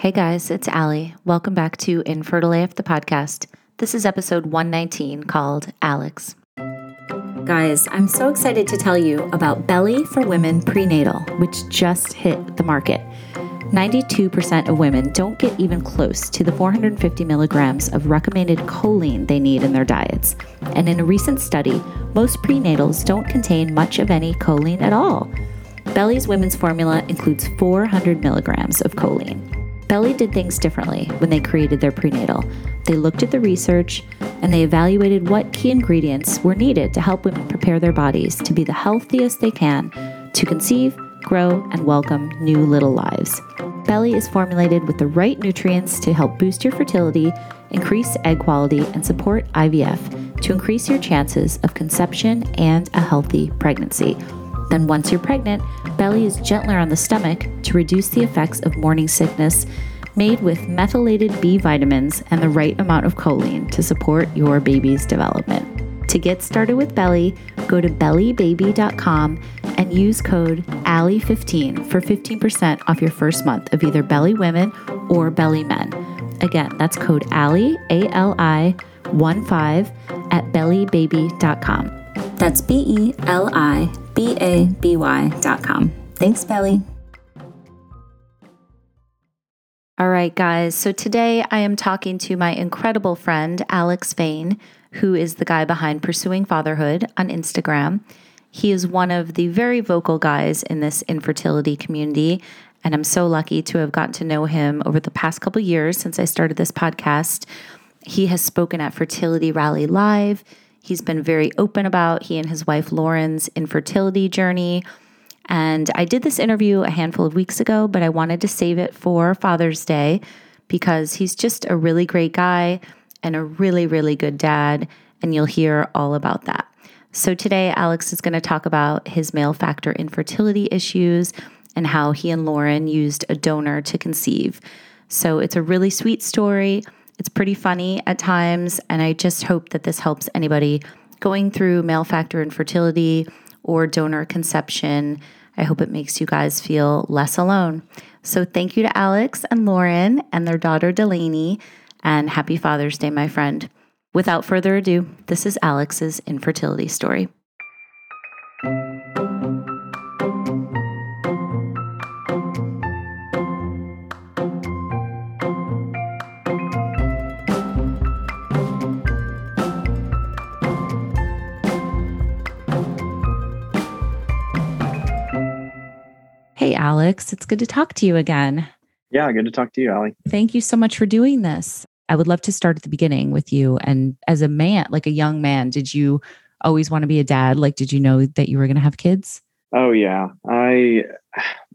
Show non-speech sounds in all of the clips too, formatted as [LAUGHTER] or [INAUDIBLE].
Hey guys, it's Ali. Welcome back to Infertile AF the podcast. This is episode 119 called Alex. Guys, I'm so excited to tell you about Beli for Women Prenatal, which just hit the market. 92% of women don't get even close to the 450 milligrams of recommended choline they need in their diets. And in a recent study, most prenatals don't contain much of any choline at all. Beli's women's formula includes 400 milligrams of choline. Beli did things differently when they created their prenatal. They looked at the research and they evaluated what key ingredients were needed to help women prepare their bodies to be the healthiest they can to conceive, grow, and welcome new little lives. Beli is formulated with the right nutrients to help boost your fertility, increase egg quality, and support IVF to increase your chances of conception and a healthy pregnancy. Then, once you're pregnant, Beli is gentler on the stomach to reduce the effects of morning sickness, made with methylated B vitamins and the right amount of choline to support your baby's development. To get started with Beli, go to belibaby.com and use code ALI15 for 15% off your first month of either Beli Women or Beli Men. Again, that's code ALI, A L I 1 5 at belibaby.com. That's B E L I B A B Y.com. Thanks, Beli. All right, guys. So today I am talking to my incredible friend, Alex Vane, who is the guy behind Pursuing Fatherhood on Instagram. He is one of the very vocal guys in this infertility community. And I'm so lucky to have gotten to know him over the past couple years since I started this podcast. He has spoken at Fertility Rally Live. He's been very open about he and his wife Lauren's infertility journey. And I did this interview a handful of weeks ago, but I wanted to save it for Father's Day because he's just a really great guy and a really, really good dad. And you'll hear all about that. So today, Alex is going to talk about his male factor infertility issues and how he and Lauren used a donor to conceive. So it's a really sweet story. It's pretty funny at times. And I just hope that this helps anybody going through male factor infertility or donor conception. I hope it makes you guys feel less alone. So thank you to Alex and Lauren and their daughter Delaney. And happy Father's Day, my friend. Without further ado, this is Alex's infertility story. Alex, it's good to talk to you again. Yeah, good to talk to you, Ali. Thank you so much for doing this. I would love to start at the beginning with you. And as a man, like a young man, did you always want to be a dad? Like, did you know that you were going to have kids? Oh, yeah. I,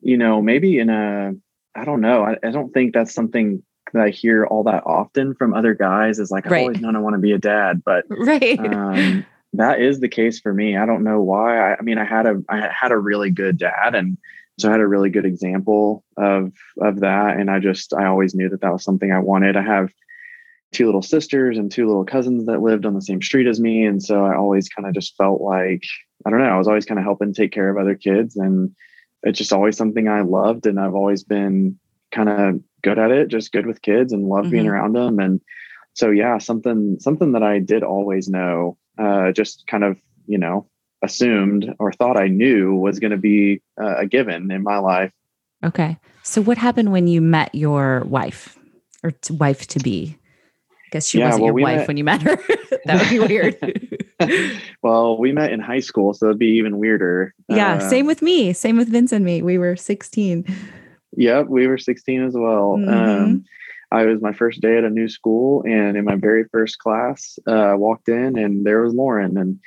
you know, maybe in a, I don't know. I, I don't think that's something that I hear all that often from other guys is like, I've right. always known I want to be a dad. But [LAUGHS] right. Um, that is the case for me. I don't know why. I, I mean, I had a, I had a really good dad and, so I had a really good example of of that, and I just I always knew that that was something I wanted. I have two little sisters and two little cousins that lived on the same street as me, and so I always kind of just felt like I don't know. I was always kind of helping take care of other kids, and it's just always something I loved, and I've always been kind of good at it, just good with kids, and love mm-hmm. being around them, and so yeah, something something that I did always know, uh, just kind of you know assumed or thought I knew was going to be uh, a given in my life. Okay. So what happened when you met your wife or to wife to be? I guess she yeah, wasn't well, your wife met... when you met her. [LAUGHS] that would be weird. [LAUGHS] [LAUGHS] well, we met in high school, so it'd be even weirder. Yeah, uh, same with me. Same with Vince and me. We were 16. Yep, we were 16 as well. Mm-hmm. Um, I was my first day at a new school, and in my very first class, uh, walked in, and there was Lauren, and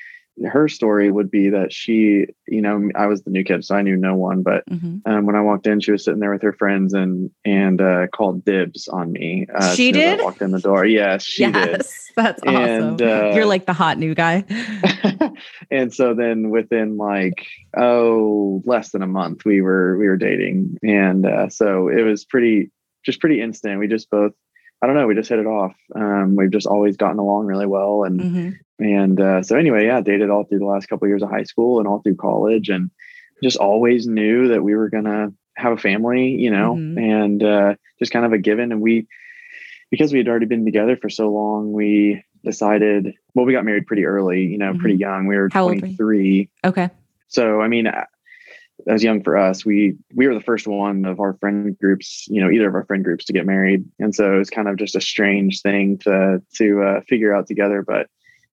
her story would be that she, you know, I was the new kid, so I knew no one. But mm-hmm. um, when I walked in, she was sitting there with her friends and and uh, called dibs on me. Uh, she did. walked in the door. Yes, she yes, did. That's awesome. And, uh, You're like the hot new guy. [LAUGHS] and so then within like oh less than a month, we were we were dating, and uh, so it was pretty just pretty instant. We just both I don't know. We just hit it off. Um, we've just always gotten along really well, and mm-hmm. And uh, so anyway, yeah, dated all through the last couple of years of high school and all through college, and just always knew that we were gonna have a family, you know, Mhm. and uh, just kind of a given. And we, because we had already been together for so long, we decided. Well, we got married pretty early, you know, pretty young. We were Mm-hmm. Were 23. Okay. So, I mean, uh, that was young for us. We we were the first one of our friend groups, you know, either of our friend groups to get married, and so it was kind of just a strange thing to to uh, figure out together. But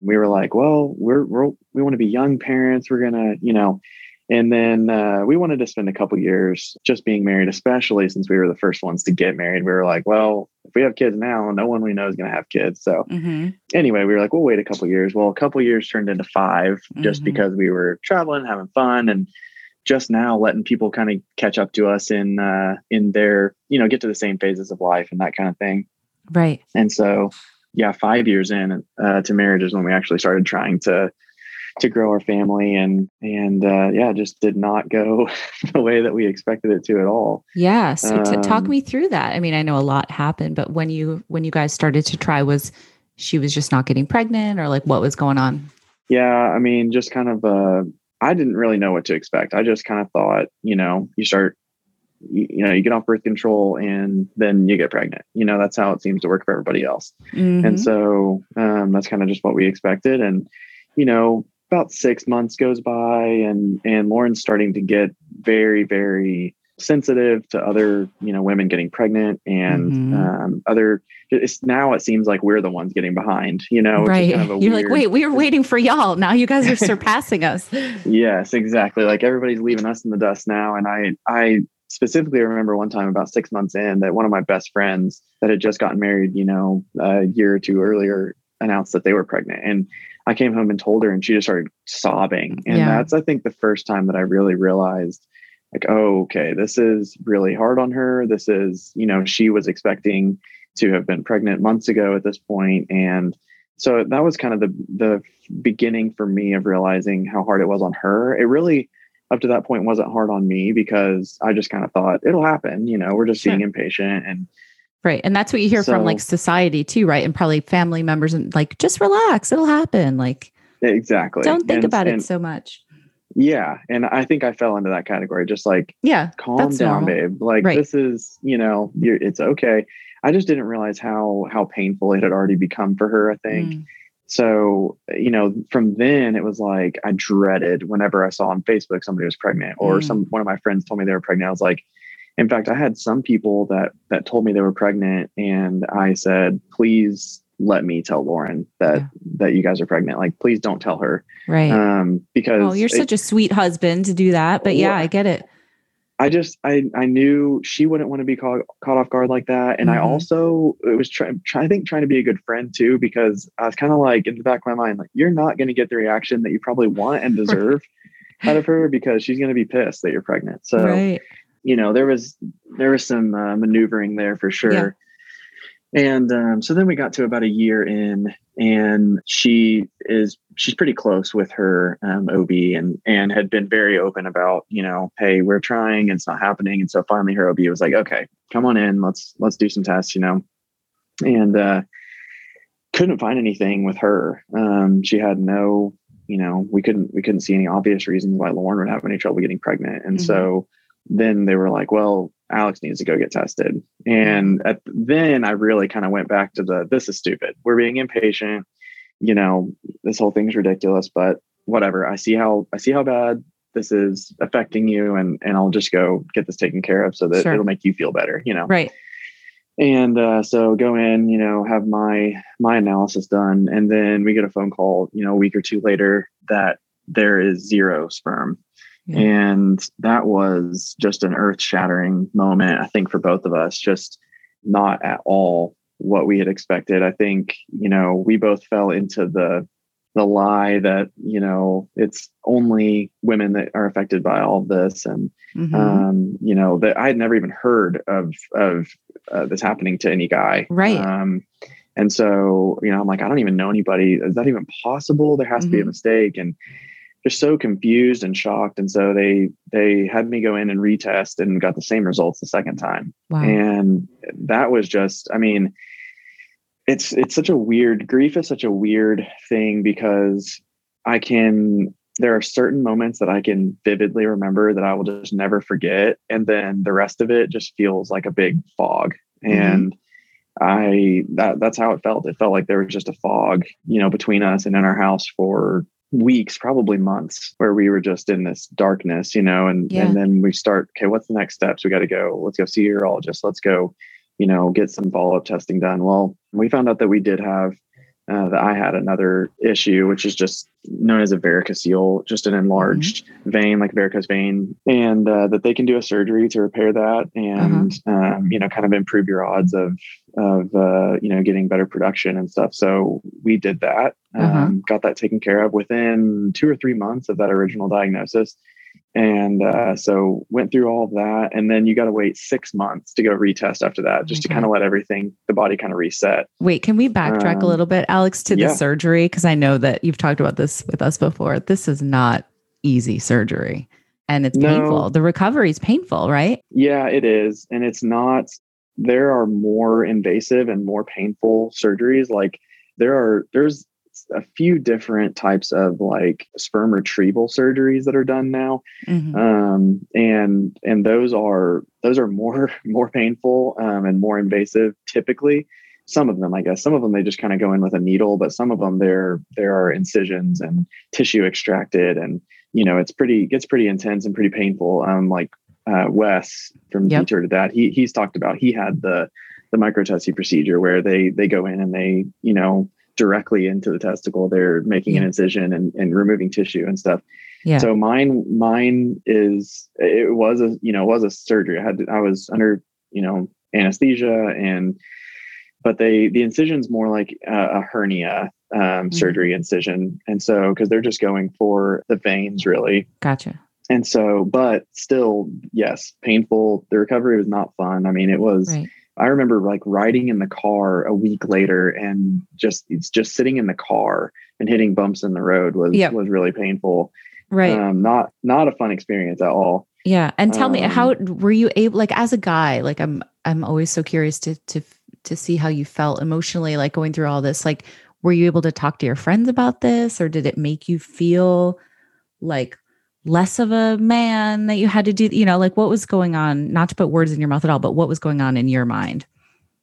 we were like, well, we're we're we want to be young parents. We're gonna, you know, and then uh, we wanted to spend a couple years just being married, especially since we were the first ones to get married. We were like, well, if we have kids now, no one we know is going to have kids. So hmm anyway, we were like, we'll wait a couple years. Well, a couple years turned into 5 just Mhm. because we were traveling, having fun, and just now letting people kind of catch up to us in uh, in their, you know, get to the same phases of life and that kind of thing. Right. And so, yeah, five years in uh, to marriage is when we actually started trying to to grow our family, and and uh, yeah, it just did not go [LAUGHS] the way that we expected it to at all. Yeah. So to talk Um, me through that. I mean, I know a lot happened, but when you when you guys started to try, was she was just not getting pregnant, or like what was going on? Yeah, I mean, just kind of, uh, I didn't really know what to expect. I just kind of thought, you know, you start, you, you know, you get off birth control and then you get pregnant. You know, that's how it seems to work for everybody else. Mhm. And so um, that's kind of just what we expected. And, you know, about six months goes by and, and Lauren's starting to get very, very sensitive to other, you know, women getting pregnant and Mhm. um, other, it's now it seems like we're the ones getting behind, you know, right. kind of a [LAUGHS] You're like, wait, we were waiting for y'all. Now you guys are surpassing us. [LAUGHS] Yes, exactly. Like everybody's leaving us in the dust now. And I I specifically I remember one time about six months in that one of my best friends that had just gotten married, you know, a year or two earlier announced that they were pregnant. And I came home and told her and she just started sobbing. And Yeah. that's I think the first time that I really realized like, oh, okay, this is really hard on her. This is, you know, she was expecting to have been pregnant months ago at this point and so that was kind of the the beginning for me of realizing how hard it was on her. It really up to that point wasn't hard on me because I just kind of thought it'll happen, you know, we're just Sure. being impatient and Right. And that's what you hear from like society too, right? And probably family members and like, just relax, it'll happen. Like, exactly. don't think And- about and it so much. Yeah, and I think I fell into that category just like Yeah. calm That's down normal. babe. Like Right. this is, you know, you're, it's okay. I just didn't realize how how painful it had already become for her, I think. Mm. So, you know, from then it was like I dreaded whenever I saw on Facebook somebody was pregnant or Mm. some one of my friends told me they were pregnant. I was like, in fact, I had some people that that told me they were pregnant and I said, please let me tell Lauren that Yeah. that you guys are pregnant. Like, please don't tell her. Right. Um, because oh, you're it- such a sweet husband to do that. But yeah, Well, I get it. I just I I knew she wouldn't want to be caught caught off guard like that, and I Mhm. also it was trying try, I think trying to be a good friend too because I was kind of like in the back of my mind like you're not going to get the reaction that you probably want and [LAUGHS] deserve out of her because she's going to be pissed that you're pregnant. So right. you know there was there was some uh, maneuvering there for sure. And um, so then we got to about a year in, and she is she's pretty close with her um, OB, and and had been very open about you know, hey, we're trying, it's not happening. And so finally, her OB was like, okay, come on in, let's let's do some tests, you know, and uh, couldn't find anything with her. Um, she had no, you know, we couldn't we couldn't see any obvious reasons why Lauren would have any trouble getting pregnant, and Mhm. so then they were like, well, Alex needs to go get tested. And at, then I really kind of went back to the this is stupid. We're being impatient. You know, this whole thing's ridiculous, but whatever. I see how I see how bad this is affecting you and and I'll just go get this taken care of so that Sure. it'll make you feel better, you know. Right. And uh, so go in, you know, have my my analysis done, and then we get a phone call, you know, a week or two later that there is zero sperm. Yeah. And that was just an earth shattering moment, I think, for both of us, just not at all what we had expected. I think, you know, we both fell into the the lie that, you know, it's only women that are affected by all this. And Mhm. um, you know, that I had never even heard of of uh, this happening to any guy. Right. Um, and so, you know, I'm like, I don't even know anybody. Is that even possible? There has to be a Mhm. mistake. And just so confused and shocked. And so they they had me go in and retest and got the same results the second time. wow. And that was just, I mean, it's it's such a weird grief is such a weird thing because I can there are certain moments that I can vividly remember that I will just never forget. And then the rest of it just feels like a big fog. Mm-hmm. And I that that's how it felt. It felt like there was just a fog, you know, between us and in our house for weeks, probably months, where we were just in this darkness, you know, and yeah. and then we start, okay, what's the next steps? We got to go, let's go see a urologist, let's go, you know, get some follow-up testing done. Well, we found out that we did have uh, that I had another issue, which is just known as a varicocele, just an enlarged mm-hmm. vein, like varicose vein, and uh, that they can do a surgery to repair that and uh-huh. um, you know kind of improve your odds of of uh, you know getting better production and stuff. So we did that, uh-huh. um, got that taken care of within two or three months of that original diagnosis. And uh, so went through all of that, and then you got to wait six months to go retest after that, just okay. to kind of let everything, the body kind of reset. Wait, can we backtrack um, a little bit, Alex, to yeah. the surgery? Because I know that you've talked about this with us before. This is not easy surgery, and it's no. painful. The recovery is painful, right? Yeah, it is, and it's not. There are more invasive and more painful surgeries. Like there are, there's a few different types of like sperm retrieval surgeries that are done now mm-hmm. um, and and those are those are more [LAUGHS] more painful um, and more invasive typically some of them i guess some of them they just kind of go in with a needle but some of them there there are incisions and tissue extracted and you know it's pretty gets pretty intense and pretty painful um like uh, wes from yep. Detour to that, he he's talked about he had the the micro-TESE procedure where they they go in and they you know directly into the testicle. They're making yeah. an incision and, and removing tissue and stuff. Yeah. So mine, mine is, it was a, you know, was a surgery. I had, to, I was under, you know, anesthesia and, but they, the incision's more like a, a hernia um, mm-hmm. surgery incision. And so, cause they're just going for the veins really. Gotcha. And so, but still, yes, painful. The recovery was not fun. I mean, it was, right I remember like riding in the car a week later and just it's just sitting in the car and hitting bumps in the road was yep. was really painful. Right. Um, not not a fun experience at all. Yeah. And tell um, me how were you able like as a guy, like I'm I'm always so curious to to to see how you felt emotionally like going through all this. Like were you able to talk to your friends about this or did it make you feel like less of a man that you had to do you know like what was going on not to put words in your mouth at all but what was going on in your mind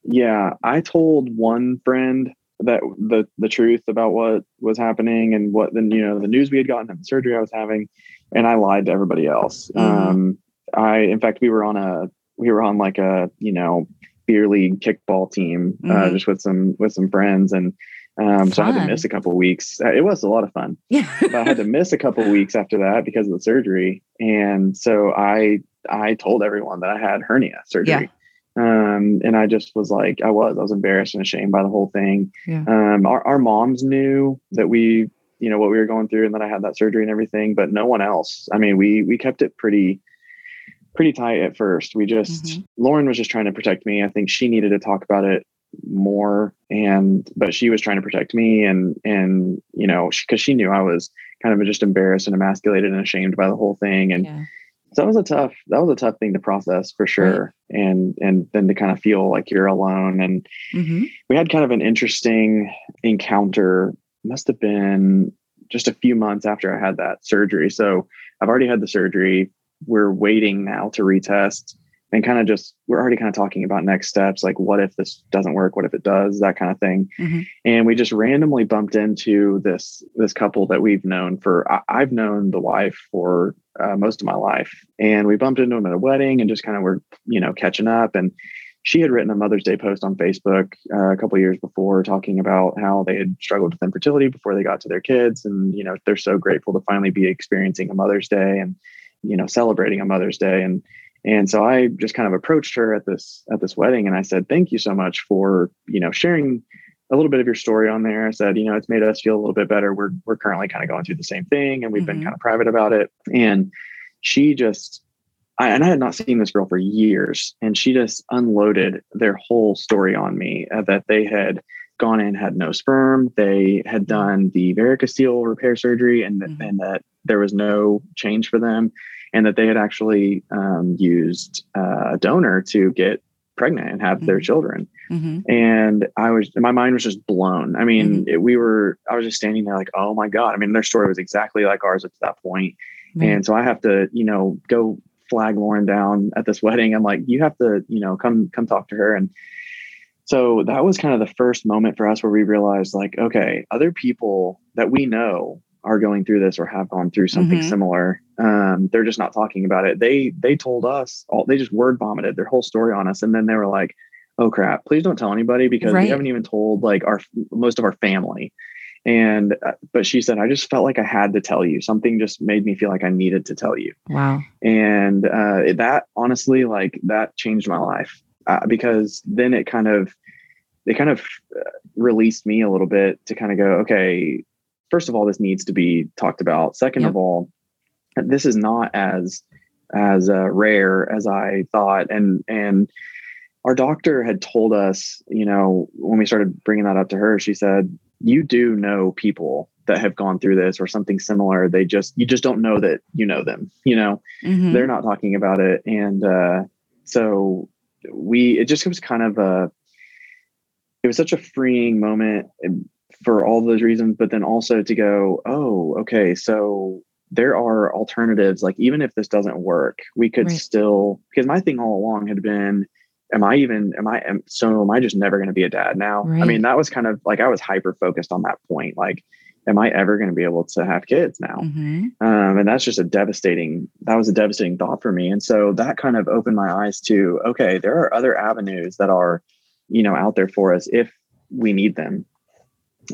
yeah i told one friend that the the truth about what was happening and what then you know the news we had gotten and the surgery i was having and i lied to everybody else mm-hmm. um i in fact we were on a we were on like a you know beer league kickball team uh, mm-hmm. uh, just with some with some friends and um, so I had to miss a couple weeks. Uh, it was a lot of fun. Yeah. but I had to miss a couple [LAUGHS] weeks after that because of the surgery. And so I I told everyone that I had hernia surgery. Yeah. Um, and I just was like, I was, I was embarrassed and ashamed by the whole thing. Yeah. Um, our, our moms knew that we, you know, what we were going through and that I had that surgery and everything, but no one else. I mean, we, we kept it pretty, pretty tight at first. We just, mm-hmm. Lauren was just trying to protect me. I think she needed to talk about it more. And but she was trying to protect me and and you know because she, she, knew i was kind of just embarrassed and emasculated and ashamed by the whole thing. And yeah. so that was a tough that was a tough thing to process for sure. Right. and and then to kind of feel like you're alone. And mm-hmm. we had kind of an interesting encounter. Must have been just a few months after i had that surgery. So i've already had the surgery. We're waiting now to retest and kind of just we're already kind of talking about next steps like what if this doesn't work? What if it does? That kind of thing. Mm-hmm. and we just randomly bumped into this this couple that we've known for I, have known the wife for uh, most of my life. And we bumped into them at a wedding and just kind of were you know catching up. And she had written a mother's day post on facebook uh, a couple years before talking about how they had struggled with infertility before they got to their kids. And you know they're so grateful to finally be experiencing a mother's day and you know celebrating a mother's day. And and so I just kind of approached her at this at this wedding and I said, "Thank you so much for, you know, sharing a little bit of your story on there." I said, "You know, it's made us feel a little bit better. We're we're currently kind of going through the same thing and we've mm-hmm. been kind of private about it." And she just I, and I had not seen this girl for years, and she just unloaded their whole story on me uh, that they had gone in had no sperm, they had done the varicocele repair surgery, and mm-hmm. and that there was no change for them and that they had actually um, used uh, a donor to get pregnant and have their Mhm. children. hmm And I was, my mind was just blown. I mean, Mm-hmm. it, we were, I was just standing there like, oh my God. I mean, their story was exactly like ours at that point. And so I have to, you know, go flag Lauren down at this [LAUGHS] wedding. I'm like, you have to, you know, come, come talk to her. And so that was kind of the first moment for us where we realized like, okay, other people that we know are going through this or have gone through something Mhm. similar. Um, they're just not talking about it. They, they told us all, they just word vomited their whole story on us. And then they were like, oh crap, please don't tell anybody because Right. we haven't even told like our, most of our family. And, uh, but she said, I just felt like I had to tell you something just made me feel like I needed to tell you Wow. and uh, that honestly like that changed my life uh, because then it kind of it kind of uh, released me a little bit to kind of go okay first of all this needs to be talked about. Second Yep. of all this is not as as uh, rare as i thought. And and our doctor had told us you know when we started bringing that up to her she said you do know people that have gone through this or something similar. They just you just don't know that you know them you know? Mhm. they're not talking about it. And uh so we it just was kind of a it was such a freeing moment for all those reasons but then also to go oh okay so there are alternatives like even if this doesn't work we could Right. still because my thing all along had been am i even am i am, so am i just never going to be a dad now i mean that was kind of like i was hyper focused on that point like am i ever going to be able to have kids now Mhm. um, and that's just a devastating that was a devastating thought for me and so that kind of opened my eyes to okay there are other avenues that are you know out there for us if we need them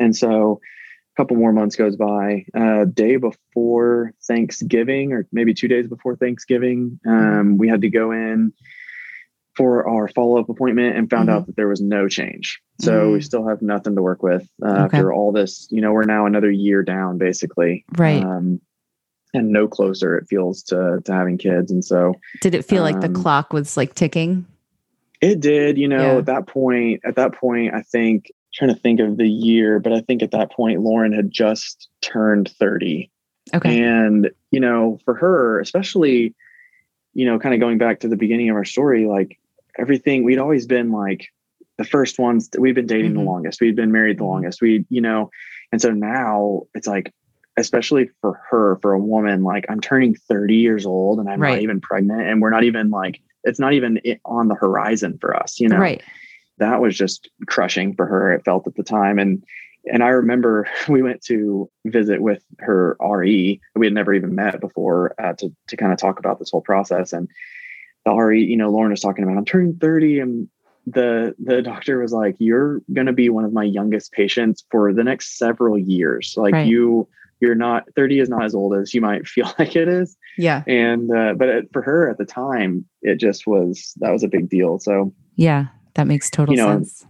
and so a couple more months goes by uh, day before thanksgiving or maybe two days before thanksgiving um, we had to go in for our follow-up appointment and found Mhm. out that there was no change so we Mm. still have nothing to work with uh, Okay. after all this you know we're now another year down basically Right. um, and no closer it feels to to having kids and so Did it feel like the um, clock was like ticking? it did you know Yeah. at that point at that point i think trying to think of the year but i think at that point lauren had just turned 30 Okay. and you know for her especially you know kind of going back to the beginning of our story like everything we'd always been like the first ones we've been dating Mhm. the longest we'd been married the Mhm. longest we you know and so now it's like especially for her for a woman like i'm turning 30 years old and i'm Right. not even pregnant and we're not even like it's not even on the horizon for us you know Right. That was just crushing for her it felt at the time and and i remember [LAUGHS] we went to visit with her re we had never even met before uh, to, to kind of talk about this whole process and the re you know lauren was talking about i'm turning 30 and the the doctor was like you're going to be one of my youngest patients for the next several years like Right. you you're not 30 is not as old as you might [LAUGHS] feel like it is Yeah. and uh, but it, for her at the time it just was that was a big deal so Yeah. That makes total You know, sense.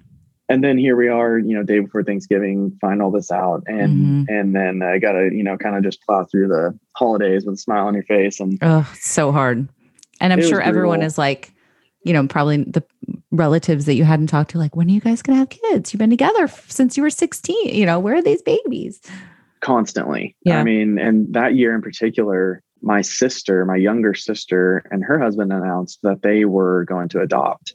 and then here we are you know day before thanksgiving find all this out and Mhm. and then i gotta you know kind of just plow through the holidays with a smile on your face and Oh, so hard. And I'm sure everyone is like, you know, probably the relatives that you hadn't talked to, like, when are you guys going to have kids? You've been together f- since you were 16. You know, where are these babies? constantly Yeah. i mean and that year in particular my sister my younger sister and her husband announced that they were going to adopt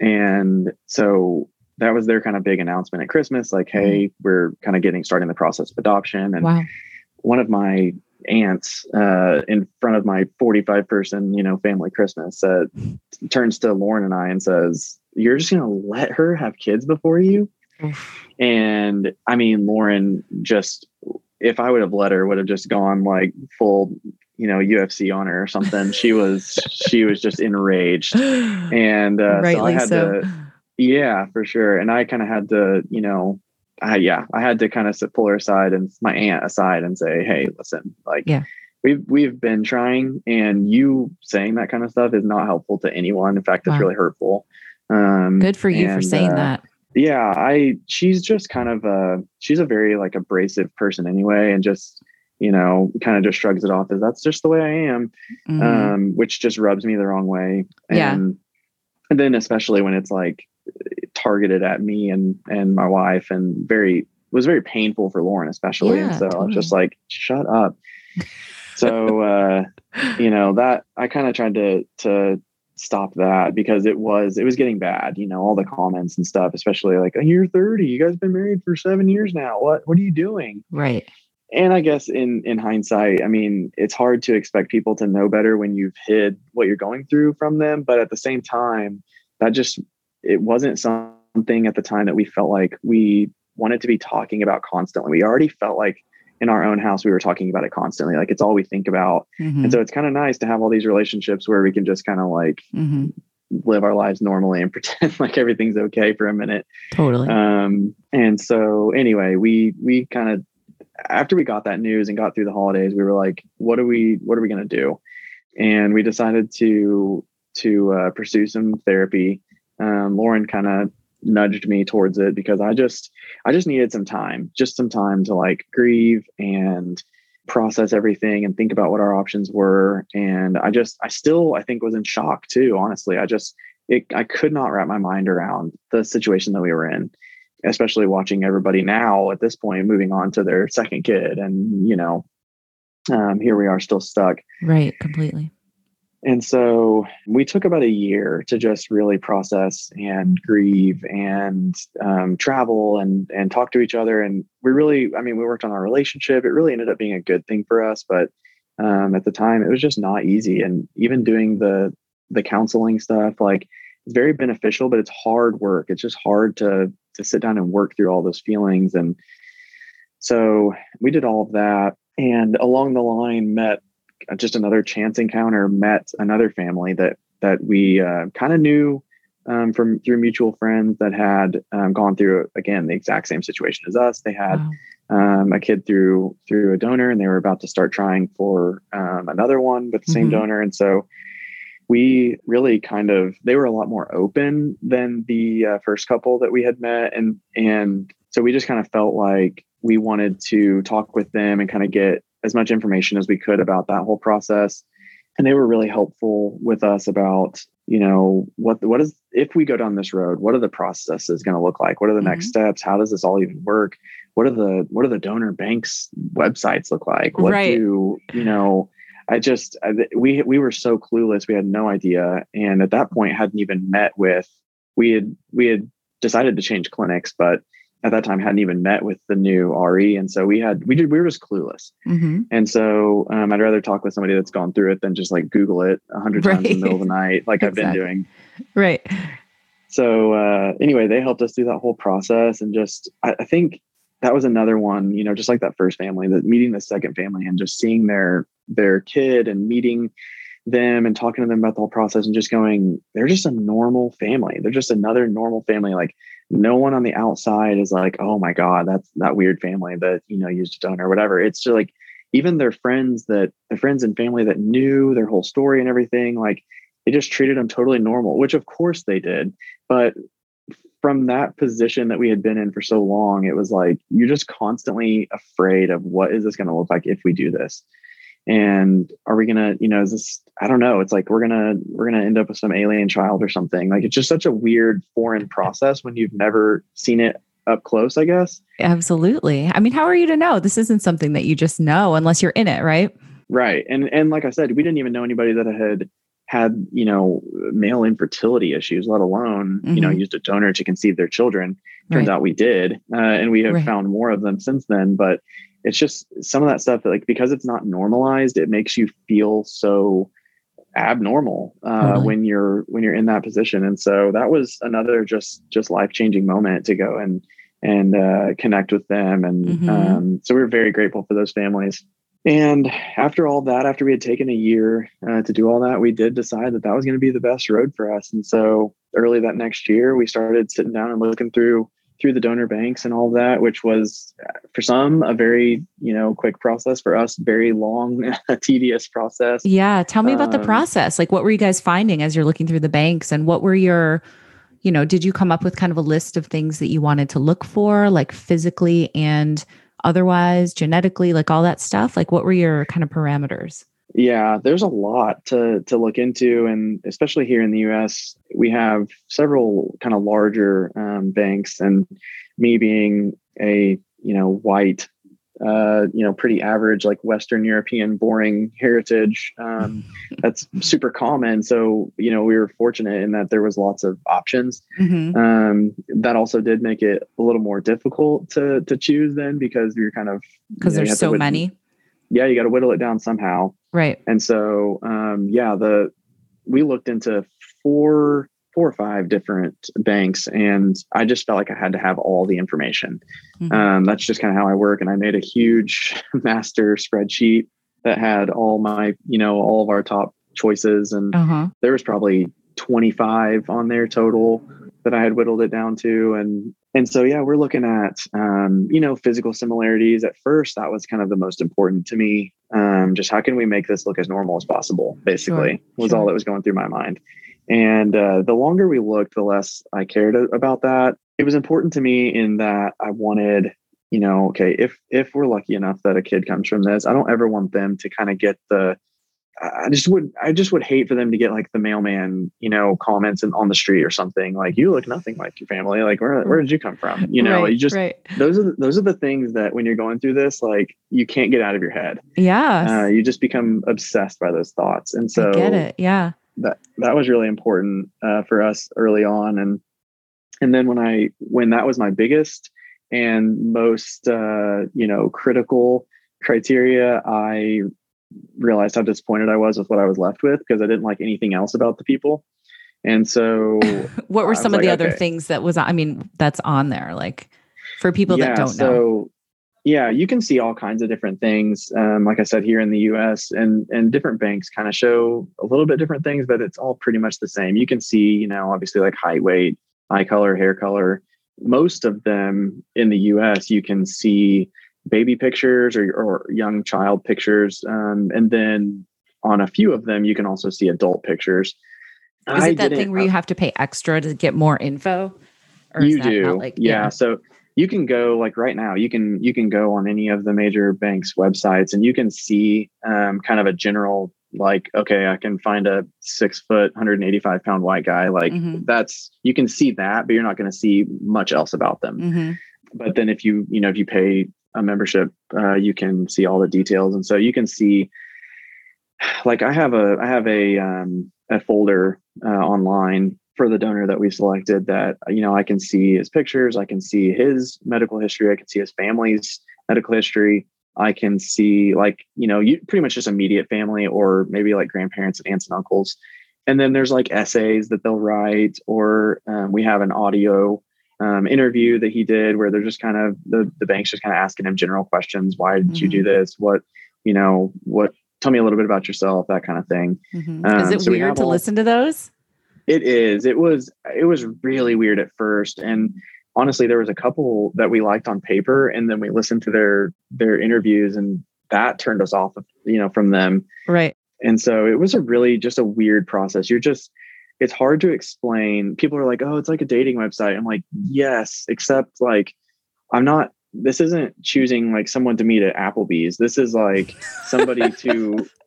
and so that was their kind of big announcement at christmas like hey we're kind of getting starting the process of adoption. And Wow. one of my aunts uh, in front of my 45 person you know family christmas uh, turns to lauren and i and says you're just going to let her have kids before you? And i mean lauren just if i would have let her would have just gone like full you know ufc on her or something she was [LAUGHS] she was just enraged and uh, so i had so. to yeah, for sure. And I kind of had to, you know, I yeah, I had to kind of pull her aside and my aunt aside and say, "Hey, listen, like, Yeah. we've we've been trying, and you saying that kind of stuff is not helpful to anyone. In fact, it's Wow. really hurtful." Um, Good for you for saying uh, that. Yeah, I she's just kind of a she's a very like abrasive person anyway, and just you know, kind of just shrugs it off as that's just the way I am Mhm. um, which just rubs me the wrong way. And, Yeah. and then especially when it's like targeted at me and and my wife, and very was very painful for Lauren, especially. Yeah, and so I was just like, shut up. so uh, you know that I kind of tried to to stop that because it was it was getting bad you know all the comments and stuff especially like you're 30 you guys been married for seven years now what what are you doing right and i guess in in hindsight i mean it's hard to expect people to know better when you've hid what you're going through from them but at the same time that just it wasn't something at the time that we felt like we wanted to be talking about constantly. We already felt like in our own house we were talking about it constantly. Like it's all we think about. Mm-hmm. and so it's kind of nice to have all these relationships where we can just kind of like mm-hmm. live our lives normally and [LAUGHS] pretend like everything's okay for a minute. Totally. Um and so anyway we we kind of after we got that news and got through the holidays we were like what are we what are we going to do? And we decided to to uh, pursue some therapy. Um, lauren kind of nudged me towards it because I just I just needed some time, just some time to like grieve and process everything and think about what our options were. And I just I still I think was in shock too honestly. I just it, I could not wrap my mind around the situation that we were in, especially watching everybody now at this point moving on to their second kid and you know um, here we are still stuck. Right, completely. And so we took about a year to just really process and grieve and um, travel and and talk to each other. And we really, I mean, we worked on our relationship. It really ended up being a good thing for us, but um, at the time, it was just not easy. And even doing the the counseling stuff, like it's very beneficial, but it's hard work. It's just hard to to sit down and work through all those feelings. And so we did all of that, and along the line met just another chance encounter met another family that that we uh, kind of knew um, from through mutual friends that had um, gone through again the exact same situation as us. They had wow. um, a kid through through a donor, and they were about to start trying for um, another one with the same mm-hmm. donor, and so we really kind of they were a lot more open than the uh, first couple that we had met, and and so we just kind of felt like we wanted to talk with them and kind of get as much information as we could about that whole process. And they were really helpful with us about, you know, what what is if we go down this road, what are the processes going to look like? What are the mm-hmm. next steps? How does this all even work? What are the what are the donor banks websites look like? What right. do you know? I just we we were so clueless. We had no idea, and at that point, hadn't even met with. We had we had decided to change clinics, but at that time hadn't even met with the new RE, and so we had we did we were just clueless. Mm-hmm. And so um, I'd rather talk with somebody that's gone through it than just like Google it a hundred right. times in the middle of the night, like exactly. I've been doing. Right. So uh, anyway, they helped us through that whole process, and just I, I think that was another one. You know, just like that first family, that meeting the second family and just seeing their their kid and meeting them and talking to them about the whole process and just going, they're just a normal family. They're just another normal family. Like no one on the outside is like, oh my God, that's that weird family that, you know, used a donor or whatever. It's just like even their friends that their friends and family that knew their whole story and everything, like they just treated them totally normal, which of course they did. But from that position that we had been in for so long, it was like you're just constantly afraid of what is this going to look like if we do this? And are we gonna you know is this i don't know it's like we're gonna we're gonna end up with some alien child or something. Like it's just such a weird foreign process when you've never seen it up close i guess. Absolutely. I mean how are you to know? This isn't something that you just know unless you're in it right? Right. And and like i said we didn't even know anybody that had had you know male infertility issues let alone mm-hmm. you know mm-hmm. used a donor to conceive their children turns right. out we did uh, and we have right. found more of them since then but it's just some of that stuff that like because it's not normalized it makes you feel so abnormal uh, when you're when you're in that position and so that was another just just life changing moment to go and and uh, connect with them and mm-hmm. um, so we are very grateful for those families and after all that after we had taken a year uh, to do all that we did decide that that was going to be the best road for us and so early that next year we started sitting down and looking through through the donor banks and all that, which was for some a very you know quick process for us, very long, [LAUGHS] tedious process. Yeah, tell me about um, the process. Like, what were you guys finding as you're looking through the banks, and what were your you know, did you come up with kind of a list of things that you wanted to look for, like physically and otherwise, genetically, like all that stuff? Like, what were your kind of parameters? Yeah, there's a lot to to look into, and especially here in the U.S., we have several kind of larger um, banks. And me being a you know white uh, you know, pretty average, like Western European, boring heritage. Um, that's super common. So, you know, we were fortunate in that there was lots of options. Mm-hmm. Um, that also did make it a little more difficult to to choose then because you're kind of because you know, there's so many. Yeah, you got to whittle it down somehow. Right. And so, um, yeah, the we looked into four four or five different banks and i just felt like i had to have all the information mm-hmm. um, that's just kind of how i work and i made a huge [LAUGHS] master spreadsheet that had all my you know all of our top choices and uh-huh. there was probably 25 on there total that i had whittled it down to and and so yeah we're looking at um, you know physical similarities at first that was kind of the most important to me um, just how can we make this look as normal as possible basically sure, was sure. all that was going through my mind and uh, the longer we looked, the less I cared about that. It was important to me in that I wanted, you know, okay, if if we're lucky enough that a kid comes from this, I don't ever want them to kind of get the. I just would, I just would hate for them to get like the mailman, you know, comments in, on the street or something like, "You look nothing like your family." Like, where where did you come from? You know, right, you just right. those are the, those are the things that when you're going through this, like, you can't get out of your head. Yeah, uh, you just become obsessed by those thoughts, and so I get it. Yeah, that that was really important uh, for us early on. And and then when i when that was my biggest and most uh, you know critical criteria i realized how disappointed i was with what i was left with because i didn't like anything else about the people. And so [LAUGHS] what were some of like, the other okay. things that was i mean that's on there like for people yeah, that don't so, know yeah, you can see all kinds of different things. Um, like I said, here in the U.S. and and different banks kind of show a little bit different things, but it's all pretty much the same. You can see, you know, obviously like height, weight, eye color, hair color. Most of them in the U.S. you can see baby pictures or, or young child pictures, um, and then on a few of them you can also see adult pictures. Is I that thing where you have to pay extra to get more info? you do, like, yeah. yeah. So you can go like right now you can you can go on any of the major banks websites and you can see um, kind of a general like okay i can find a six foot 185 pound white guy like mm-hmm. that's you can see that but you're not going to see much else about them mm-hmm. but then if you you know if you pay a membership uh, you can see all the details and so you can see like i have a i have a um, a folder uh, online for the donor that we selected that you know i can see his pictures i can see his medical history i can see his family's medical history i can see like you know you pretty much just immediate family or maybe like grandparents and aunts and uncles and then there's like essays that they'll write or um, we have an audio um, interview that he did where they're just kind of the, the bank's just kind of asking him general questions why did mm-hmm. you do mm-hmm. this what you know what tell me a little bit about yourself that kind of thing mm-hmm. um, is it so weird to all, listen to those it is. It was. It was really weird at first, and honestly, there was a couple that we liked on paper, and then we listened to their their interviews, and that turned us off. You know, from them. Right. And so it was a really just a weird process. You're just. It's hard to explain. People are like, "Oh, it's like a dating website." I'm like, "Yes," except like, I'm not this isn't choosing like someone to meet at Applebee's. This is like somebody to [LAUGHS]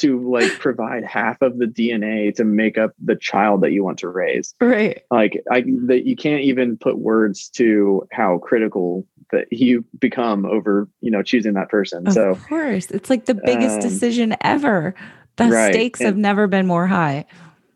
to like provide half of the DNA to make up the child that you want to raise. Right. Like I that you can't even put words to how critical that you become over, you know, choosing that person. Of so Of course. It's like the biggest um, decision ever. The right. stakes and, have never been more high.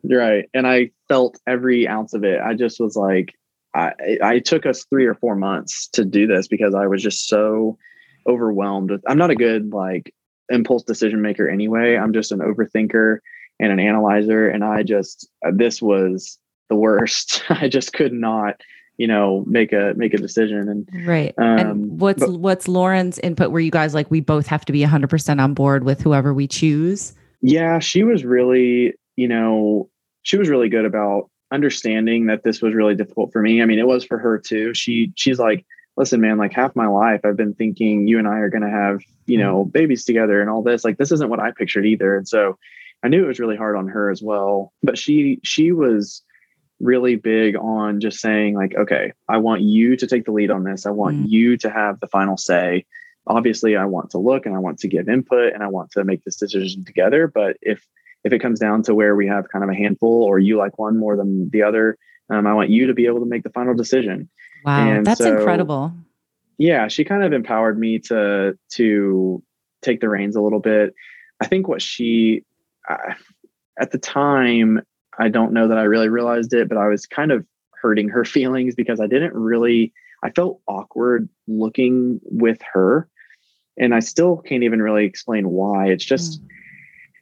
Right. And I felt every ounce of it. I just was like I I took us 3 or 4 months to do this because I was just so overwhelmed with I'm not a good like impulse decision maker anyway. I'm just an overthinker and an analyzer. And I just, uh, this was the worst. [LAUGHS] I just could not, you know, make a, make a decision. And right. Um, and what's, but, what's Lauren's input? Were you guys like, we both have to be hundred percent on board with whoever we choose? Yeah. She was really, you know, she was really good about understanding that this was really difficult for me. I mean, it was for her too. She, she's like, listen, man, like half my life I've been thinking you and I are going to have, you know, mm-hmm. babies together and all this. Like this isn't what I pictured either. And so I knew it was really hard on her as well. But she she was really big on just saying like, okay, I want you to take the lead on this. I want mm. you to have the final say. Obviously, I want to look and I want to give input and I want to make this decision together, but if if it comes down to where we have kind of a handful or you like one more than the other, um, I want you to be able to make the final decision. Wow, and that's so, incredible. yeah, she kind of empowered me to to take the reins a little bit. I think what she uh, at the time, I don't know that I really realized it, but I was kind of hurting her [LAUGHS] feelings because I didn't really I felt awkward looking with her and I still can't even really explain why. It's just mm.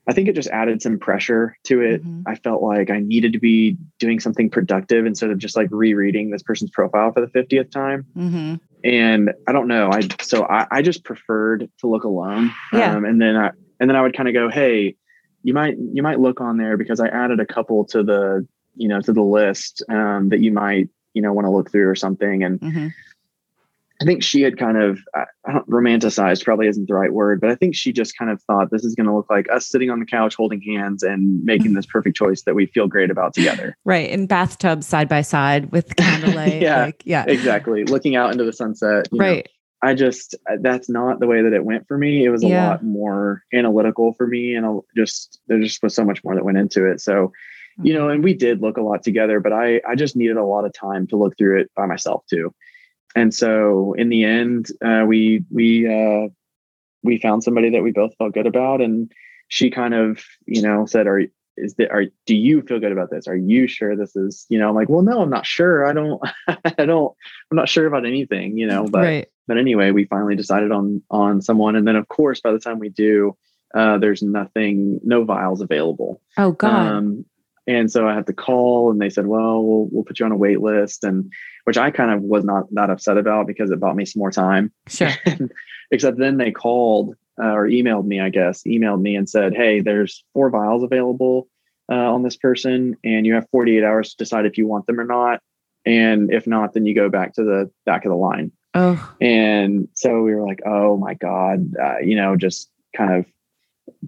I think it just added some pressure to it. Mm-hmm. I felt like I needed to be doing something productive instead of just like rereading this person's profile for the 50th time. Mm-hmm. And I don't know. I so I, I just preferred to look alone. Yeah. Um, and then I and then I would kind of go, hey, you might you might look on there because I added a couple to the you know to the list um, that you might you know want to look through or something. And mm-hmm. I think she had kind of romanticized probably isn't the right word, but I think she just kind of thought this is going to look like us sitting on the couch holding hands and making this perfect choice that we feel great about together. Right. In bathtubs side by side with candlelight. [LAUGHS] yeah. Like, yeah. Exactly. Looking out into the sunset. right. Know, I just, uh, that's not the way that it went for me. It was a yeah. lot more analytical for me. And just, there just was so much more that went into it. So, you know, mm-hmm. and we did look a lot together, but I, I just needed a lot of time to look through it by myself too and so in the end, uh, we we uh, we found somebody that we both felt good about, and she kind of you know said, "Are is that are do you feel good about this? Are you sure this is you know?" I'm like, "Well, no, I'm not sure. I don't [LAUGHS] I don't I'm not sure about anything, you know." But right. but anyway, we finally decided on on someone, and then of course by the time we do, uh, there's nothing, no vials available. Oh God. Um, and so I had to call, and they said, "Well, we'll we'll put you on a wait list," and which I kind of was not that upset about because it bought me some more time. Sure. [LAUGHS] Except then they called uh, or emailed me, I guess, emailed me and said, "Hey, there's four vials available uh, on this person, and you have 48 hours to decide if you want them or not. And if not, then you go back to the back of the line." Oh. And so we were like, "Oh my god," uh, you know, just kind of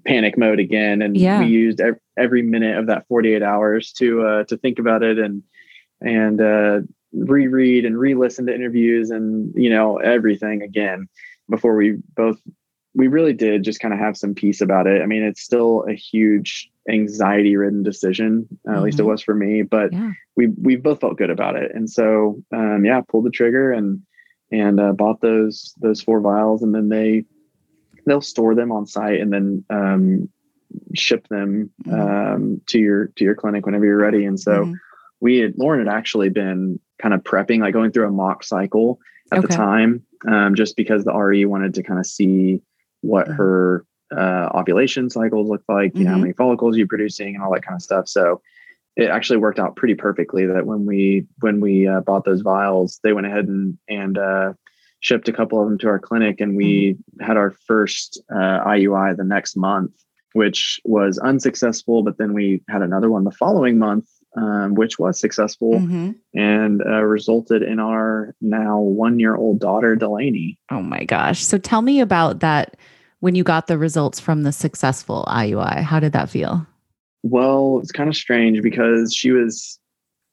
panic mode again and yeah. we used every minute of that 48 hours to uh, to think about it and and uh, reread and re-listen to interviews and you know everything again before we both we really did just kind of have some peace about it i mean it's still a huge anxiety ridden decision uh, mm-hmm. at least it mm-hmm. was for me but yeah. we we both felt good about it and so um, yeah pulled the trigger and and uh, bought those those four vials and then they they'll store them on site and then um, ship them mm-hmm. um, to your to your clinic whenever you're ready and so mm-hmm. we had lauren had actually been kind of prepping, like going through a mock cycle at okay. the time, um, just because the RE wanted to kind of see what mm-hmm. her uh, ovulation cycles look like, you mm-hmm. know, how mm-hmm. many follicles you're producing and all that kind of stuff. So it actually worked out pretty perfectly that when we when we uh, bought those vials, they went ahead and and uh, shipped a couple of them to our clinic, and we mm-hmm. had our first uh, IUI the next month, which was unsuccessful. But then we had another one the following month, um, which was successful mm-hmm. and uh, resulted in our now one year old daughter, Delaney. Oh my gosh. So tell me about that when you got the results from the successful IUI. How did that feel? Well, it's kind of strange because she was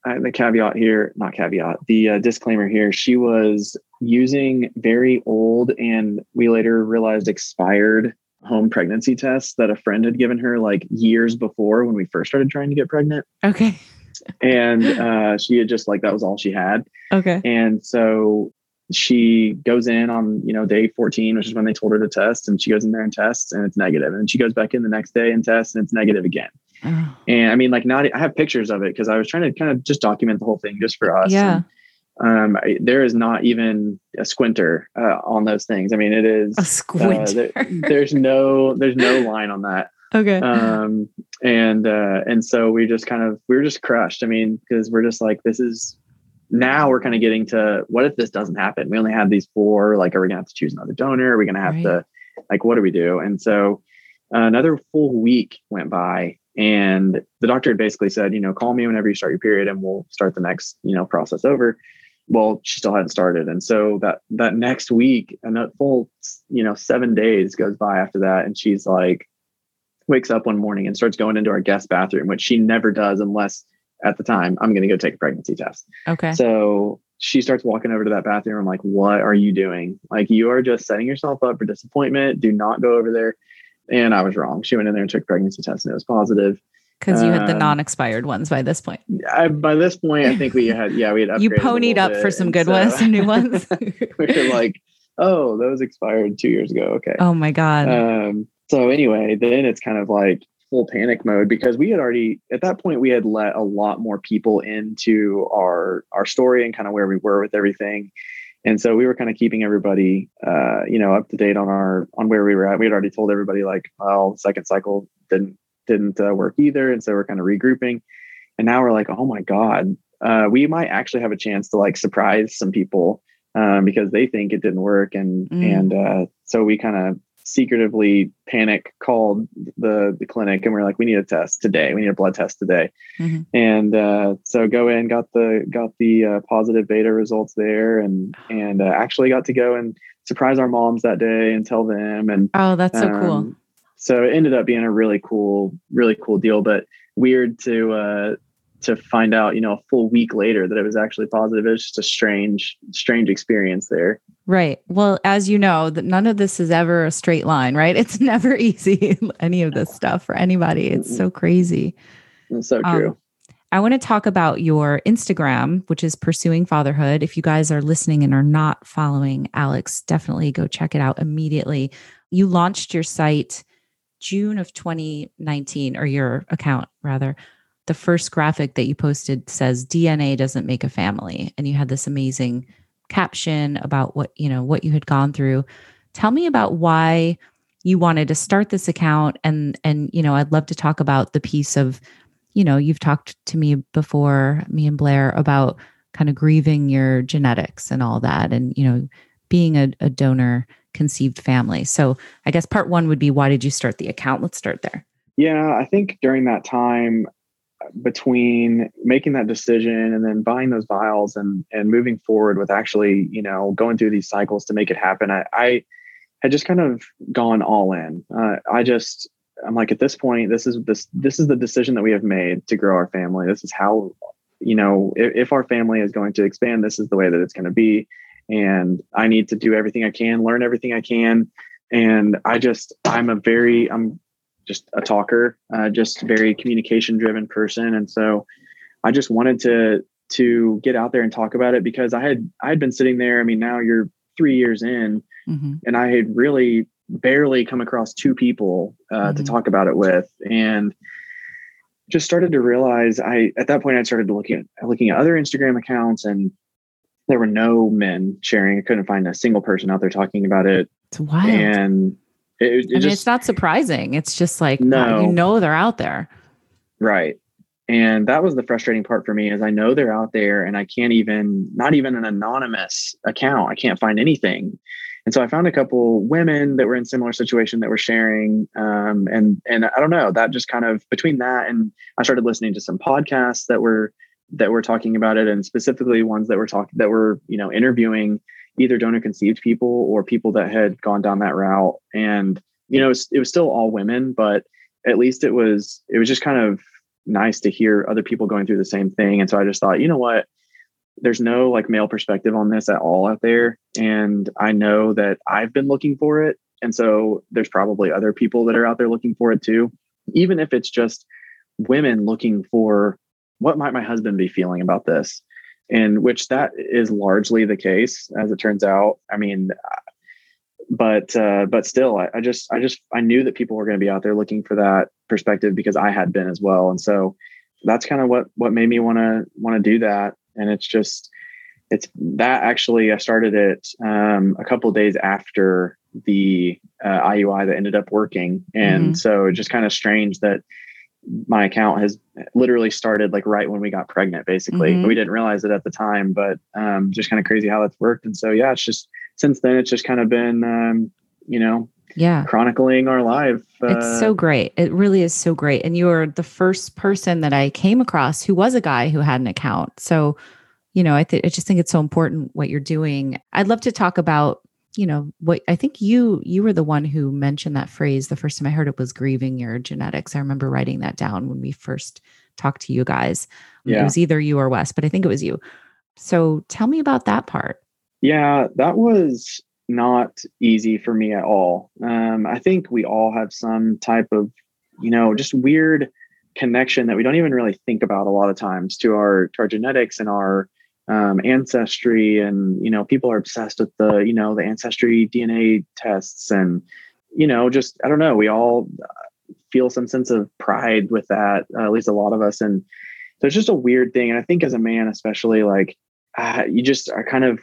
uh, the caveat here, not caveat, the uh, disclaimer here, she was using very old and we later realized expired home pregnancy tests that a friend had given her like years before when we first started trying to get pregnant. Okay. [LAUGHS] and uh, she had just like that was all she had. Okay. And so she goes in on you know day 14 which is when they told her to test and she goes in there and tests and it's negative and she goes back in the next day and tests and it's negative again oh. and i mean like not i have pictures of it because i was trying to kind of just document the whole thing just for us yeah and, um, I, there is not even a squinter uh, on those things. I mean, it is a squinter. Uh, there, there's no there's no line on that. Okay. Um, and uh, and so we just kind of we were just crushed. I mean, because we're just like this is now we're kind of getting to what if this doesn't happen? We only have these four. Like, are we gonna have to choose another donor? Are we gonna have right. to like what do we do? And so uh, another full week went by and the doctor had basically said, you know, call me whenever you start your period and we'll start the next, you know, process over. Well she still hadn't started. And so that that next week and that full you know seven days goes by after that. And she's like wakes up one morning and starts going into our guest bathroom which she never does unless at the time i'm going to go take a pregnancy test. Okay. So she starts walking over to that bathroom. I'm like what are you doing? Like you are just setting yourself up for disappointment. Do not go over there and i was wrong she went in there and took pregnancy tests, and it was positive Because you had the Um, non-expired ones by this point. I, by this point, I think we had, yeah, we had [LAUGHS] You ponied up for some good so ones, some new [LAUGHS] ones. [LAUGHS] we were like, oh, those expired two years ago. Okay. oh my god. Um, so anyway, then it's kind of like full panic mode because we had already at that point we had let a lot more people into our our story and kind of where we were with everything. And so we were kind of keeping everybody uh, you know, up to date on our on where we were at. We had already told everybody like, well, second cycle didn't didn't uh, work either. And so we're kind of regrouping. And now we're like, oh my God, uh, we might actually have a chance to like surprise some people um, because they think it didn't work. And Mm. and uh, so we kind of secretively panic called the the clinic and we are like, we need a test today. We need a blood test today. Mhm. And uh, so go in, got the got the uh, positive beta results there, and and uh, actually got to go and surprise our moms that day and tell them. And Oh, that's so cool. um, So it ended up being a really cool, really cool deal, but weird to uh to find out, you know, a full week later that it was actually positive. It was just a strange, strange experience there. Right. Well, as you know, that none of this is ever a straight line, right? [LAUGHS] It's never easy, any of this stuff for anybody. It's so crazy. It's so Um, true. I want to talk about your Instagram, which is Pursuing Fatherhood. If you guys are listening and are not following Alex, definitely go check it out immediately. You launched your site June of 2019, or your account rather. The first graphic that you posted says DNA doesn't make a family. And you had this amazing caption about what, you know, what you had gone through. Tell me about why you wanted to start this account and and you know, I'd love to talk about the piece of you know, you've talked to me before, me and Blair, about kind of grieving your genetics and all that, and, you know, being a, a donor conceived family. So I guess part one would be why did you start the account? Let's start there. Yeah, I think during that time between making that decision and then buying those vials and and moving forward with actually, you know, going through these cycles to make it happen, I, I had just kind of gone all in. Uh, I just I'm like at this point, this is this this is the decision that we have made to grow our family. This is how, you know, if, if our family is going to expand, this is the way that it's going to be. And I need to do everything I can, learn everything I can. And I just I'm a very I'm just a talker, uh, just very communication driven person. And so I just wanted to to get out there and talk about it because I had I had been sitting there. I mean, now you're three years in, Mhm. and I had really barely come across two people uh, to Mhm. talk about it with, and just started to realize I at that point I started looking at looking at other Instagram accounts and there were no men sharing. I couldn't find a single person out there talking about it, It's wild. and it, it I mean, just it's not surprising. It's just like, wow, No. you know, they're out there. Right. And that was the frustrating part for me is I know they're out there and I can't even not even an anonymous account. I can't find anything. And so I found a couple women that were in similar situation that were sharing um, and and I don't know, that just kind of between that and I started listening to some podcasts that were that were talking about it and specifically ones that were talking that were, you know, interviewing either donor conceived people or people that had gone down that route and you know, it was, it was still all women, but at least it was it was just kind of nice to hear other people going through the same thing. And so I just thought, you know what? There's no like male perspective on this at all out there. And I know that I've been looking for it. And so there's probably other people that are out there looking for it too. Even if it's just women looking for what might my husband be feeling about this? And which that is largely the case, as it turns out. I mean, but uh, but still, I, I just I just I knew that people were going to be out there looking for that perspective because I had been as well, and so that's kind of what what made me want to want to do that. And it's just it's that actually I started it um, a couple of days after the uh, IUI that ended up working, and Mhm. so it's just kind of strange that my account has literally started like right when we got pregnant basically Mhm. we didn't realize it at the time but um just kind of crazy how that's worked and so yeah it's just since then it's just kind of been um you know Yeah. chronicling our life uh, It's so great. It really is so great. And you are the first person that I came across who was a guy who had an account. So, you know, I, th- I just think it's so important what you're doing. I'd love to talk about, you know, what I think you you were the one who mentioned that phrase. The first time I heard it was grieving your genetics. I remember writing that down when we first talked to you guys. It was either you or Wes, but I think it was you. So tell me about that part. yeah that was not easy for me at all um i think we all have some type of you know just weird connection that we don't even really think about a lot of times to our to our genetics and our um, ancestry and you know people are obsessed with the you know the ancestry dna tests and you know just i don't know we all feel some sense of pride with that uh, at least a lot of us and so it's just a weird thing and i think as a man especially like uh, you just are kind of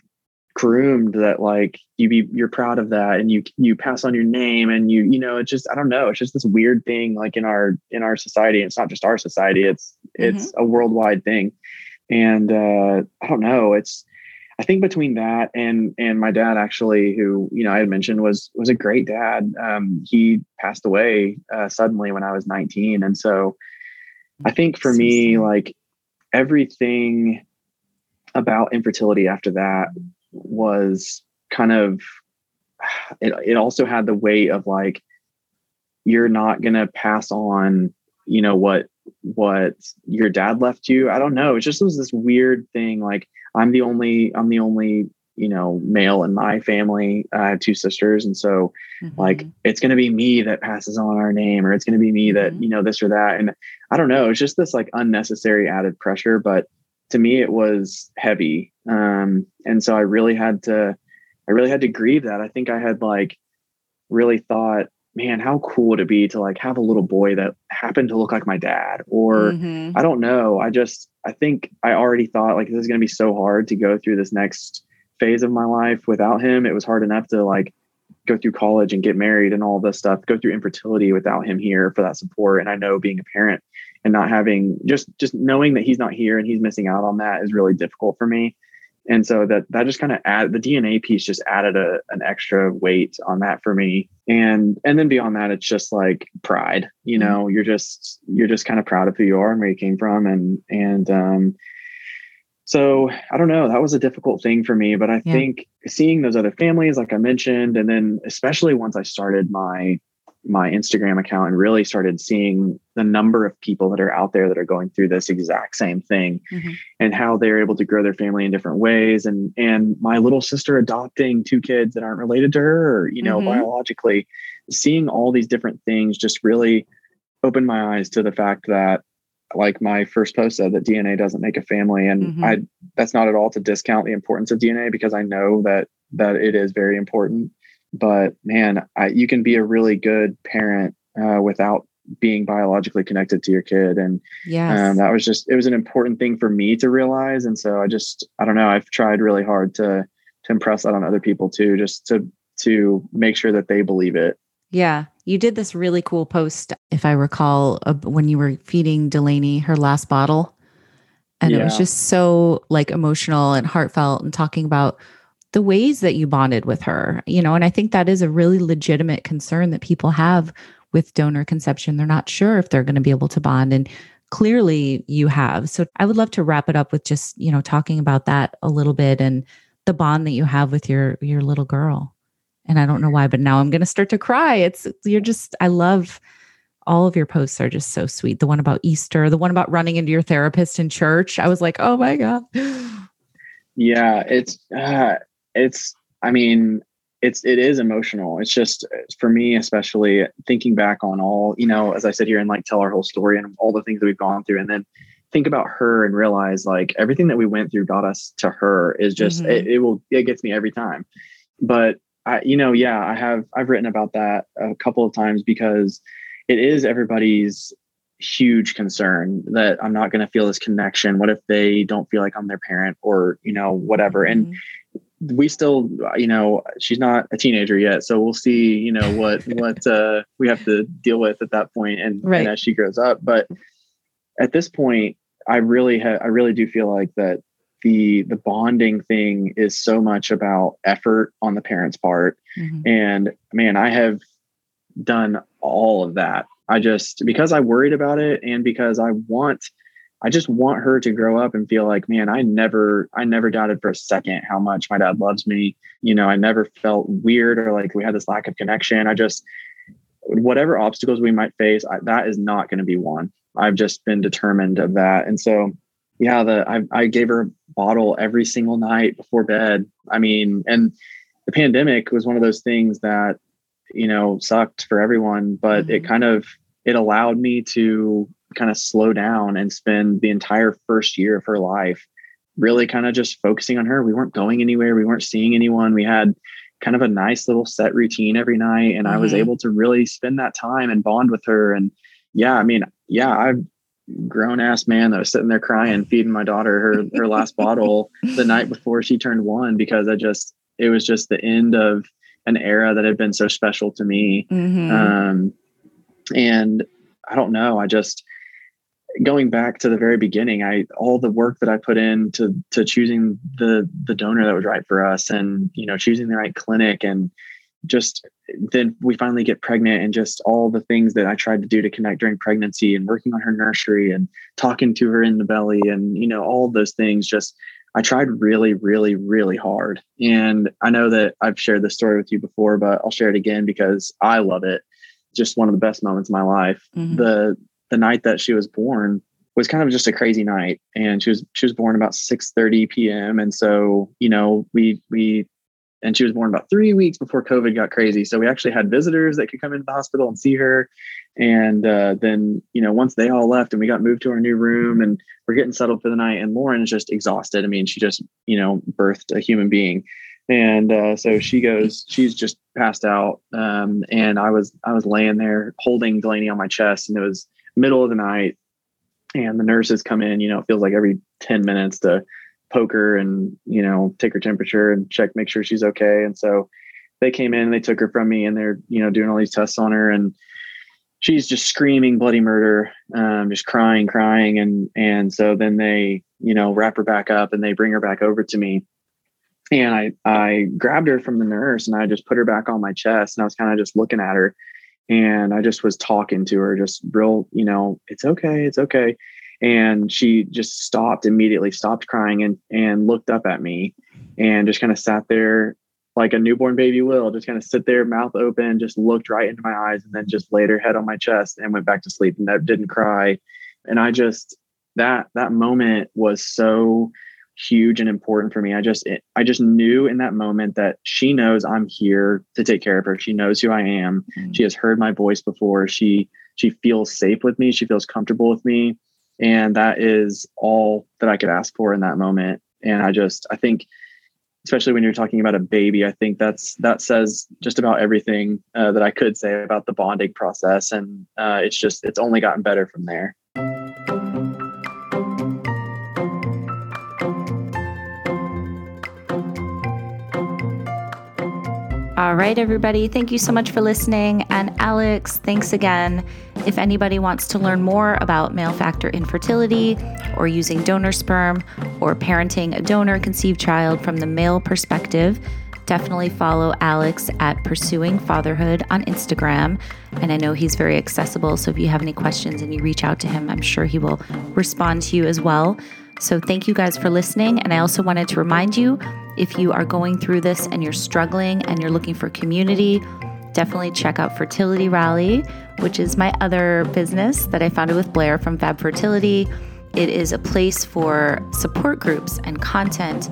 groomed that like you be you're proud of that and you you pass on your name and you you know it's just i don't know it's just this weird thing like in our in our society it's not just our society it's mm-hmm. it's a worldwide thing and uh i don't know it's i think between that and and my dad actually who you know i had mentioned was was a great dad. Um he passed away uh suddenly when i was 19 and so i think for me like everything about infertility after that was kind of [SIGHS] it, it also had the weight of like you're not going to pass on you know what what your dad left you. I don't know. It just was this weird thing like i'm the only i'm the only you know male in my family i have two sisters. And so mm-hmm. like it's going to be me that passes on our name or it's going to be me that mm-hmm. you know this or that. And i don't know it's just this like unnecessary added pressure. But to me it was heavy. Um, and so i really had to i really had to grieve that. I think i had like really thought man how cool would it be to like have a little boy that happened to look like my dad or mm-hmm. i don't know i just i think i already thought like this is going to be so hard to go through this next phase of my life without him. It was hard enough to like go through college and get married and all this stuff go through infertility without him here for that support. And i know being a parent and not having just just knowing that he's not here and he's missing out on that is really difficult for me and so that that just kind of add the dna piece just added a, an extra weight on that for me and and then beyond that it's just like pride you mm-hmm. know mm-hmm. you're just you're just kind of proud of who you are and where you came from and and um so i don't know that was a difficult thing for me but i yeah. think seeing those other families like i mentioned and then especially once i started my my Instagram account and really started seeing the number of people that are out there that are going through this exact same thing mm-hmm. and how they're able to grow their family in different ways and and my little sister adopting two kids that aren't related to her or you know mm-hmm. biologically seeing all these different things just really opened my eyes to the fact that like my first post said that DNA doesn't make a family and mm-hmm. I that's not at all to discount the importance of DNA because I know that that it is very important but man, I, you can be a really good parent uh, without being biologically connected to your kid. And yeah, um, that was just, it was an important thing for me to realize. And so I just, I don't know, I've tried really hard to, to impress that on other people too, just to, to make sure that they believe it. Yeah. You did this really cool post, if I recall, uh, when you were feeding Delaney her last bottle. And yeah. it was just so like emotional and heartfelt and talking about the ways that you bonded with her, you know, and I think that is a really legitimate concern that people have with donor conception. They're not sure if they're going to be able to bond. And clearly you have. So I would love to wrap it up with just, you know, talking about that a little bit and the bond that you have with your your little girl. And I don't know why, but now I'm going to start to cry. It's you're just I love all of your posts are just so sweet. The one about Easter, the one about running into your therapist in church. I was like, "Oh my god." Yeah, it's uh, it's i mean it's it is emotional it's just for me especially thinking back on all you know as i sit here and like tell our whole story and all the things that we've gone through and then think about her and realize like everything that we went through got us to her is just mm-hmm. it, it will it gets me every time but i you know yeah i have i've written about that a couple of times because it is everybody's huge concern that I'm not going to feel this connection. What if they don't feel like I'm their parent or, you know, whatever. Mm-hmm. And we still you know she's not a teenager yet so we'll see you know what [LAUGHS] what uh we have to deal with at that point and, right. and as she grows up but at this point i really ha- i really do feel like that the the bonding thing is so much about effort on the parents part mm-hmm. and man i have done all of that i just because i worried about it and because i want I just want her to grow up and feel like, man, I never, I never doubted for a second how much my dad loves me. You know, I never felt weird or like we had this lack of connection. I just, whatever obstacles we might face, I, that is not going to be one. I've just been determined of that. And so, yeah, the I, I gave her a bottle every single night before bed. I mean, and the pandemic was one of those things that, you know, sucked for everyone, but mm-hmm. it kind of it allowed me to kind of slow down and spend the entire first year of her life really kind of just focusing on her. We weren't going anywhere. We weren't seeing anyone. We had kind of a nice little set routine every night. And mm-hmm. I was mm-hmm. able to really spend that time and bond with her. And yeah, I mean, yeah, I've grown ass man that was sitting there crying, feeding my daughter her, her last [LAUGHS] bottle the night before she turned one, because I just, it was just the end of an era that had been so special to me. Mm-hmm. Um, and I don't know, I just, going back to the very beginning, I all the work that I put in to to choosing the the donor that was right for us, and you know choosing the right clinic, and just then we finally get pregnant, and just all the things that I tried to do to connect during pregnancy, and working on her nursery, and talking to her in the belly, and you know all those things. Just I tried really, really, really hard, and I know that I've shared this story with you before, but I'll share it again because I love it. Just one of the best moments of my life. Mm-hmm. The the night that she was born was kind of just a crazy night. And she was she was born about 6 30 p.m and so you know we we and she was born about three weeks before covid got crazy. So we actually had visitors that could come into the hospital and see her. And uh, then you know once they all left and we got moved to our new room and we're getting settled for the night and lauren is just exhausted. I mean she just you know birthed a human being and uh, so she goes she's just passed out um, and i was i was laying there holding delaney on my chest and it was middle of the night and the nurses come in, you know, it feels like every 10 minutes to poke her and, you know, take her temperature and check, make sure she's okay. And so they came in, and they took her from me and they're, you know, doing all these tests on her and she's just screaming bloody murder, um, just crying, crying. And, and so then they, you know, wrap her back up and they bring her back over to me. And I, I grabbed her from the nurse and I just put her back on my chest and I was kind of just looking at her and I just was talking to her, just real, you know, it's okay, it's okay. And she just stopped immediately, stopped crying and and looked up at me and just kind of sat there like a newborn baby will, just kind of sit there, mouth open, just looked right into my eyes and then just laid her head on my chest and went back to sleep and that didn't cry. And I just that that moment was so huge and important for me. I just I just knew in that moment that she knows I'm here to take care of her. She knows who I am. Mm-hmm. She has heard my voice before. She she feels safe with me. She feels comfortable with me. And that is all that I could ask for in that moment. And I just I think especially when you're talking about a baby, I think that's that says just about everything uh, that I could say about the bonding process. And uh, it's just it's only gotten better from there. All right, everybody. Thank you so much for listening. And Alex, thanks again. If anybody wants to learn more about male factor infertility or using donor sperm or parenting a donor conceived child from the male perspective, definitely follow Alex at Pursuing Fatherhood on Instagram. And I know he's very accessible. So if you have any questions and you reach out to him, I'm sure he will respond to you as well. So thank you guys for listening. And I also wanted to remind you if you are going through this and you're struggling and you're looking for community, definitely check out Fertility Rally, which is my other business that I founded with Blair from Fab Fertility. It is a place for support groups and content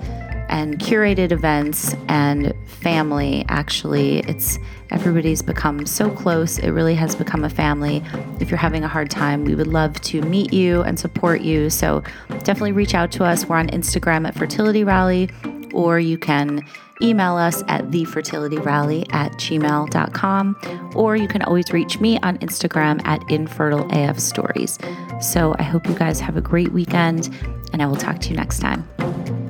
and curated events and family. Actually, it's everybody's become so close. It really has become a family. If you're having a hard time, we would love to meet you and support you. So definitely reach out to us. We're on Instagram at Fertility Rally or you can email us at thefertilityrally at gmail.com, or you can always reach me on Instagram at infertileafstories. So I hope you guys have a great weekend, and I will talk to you next time.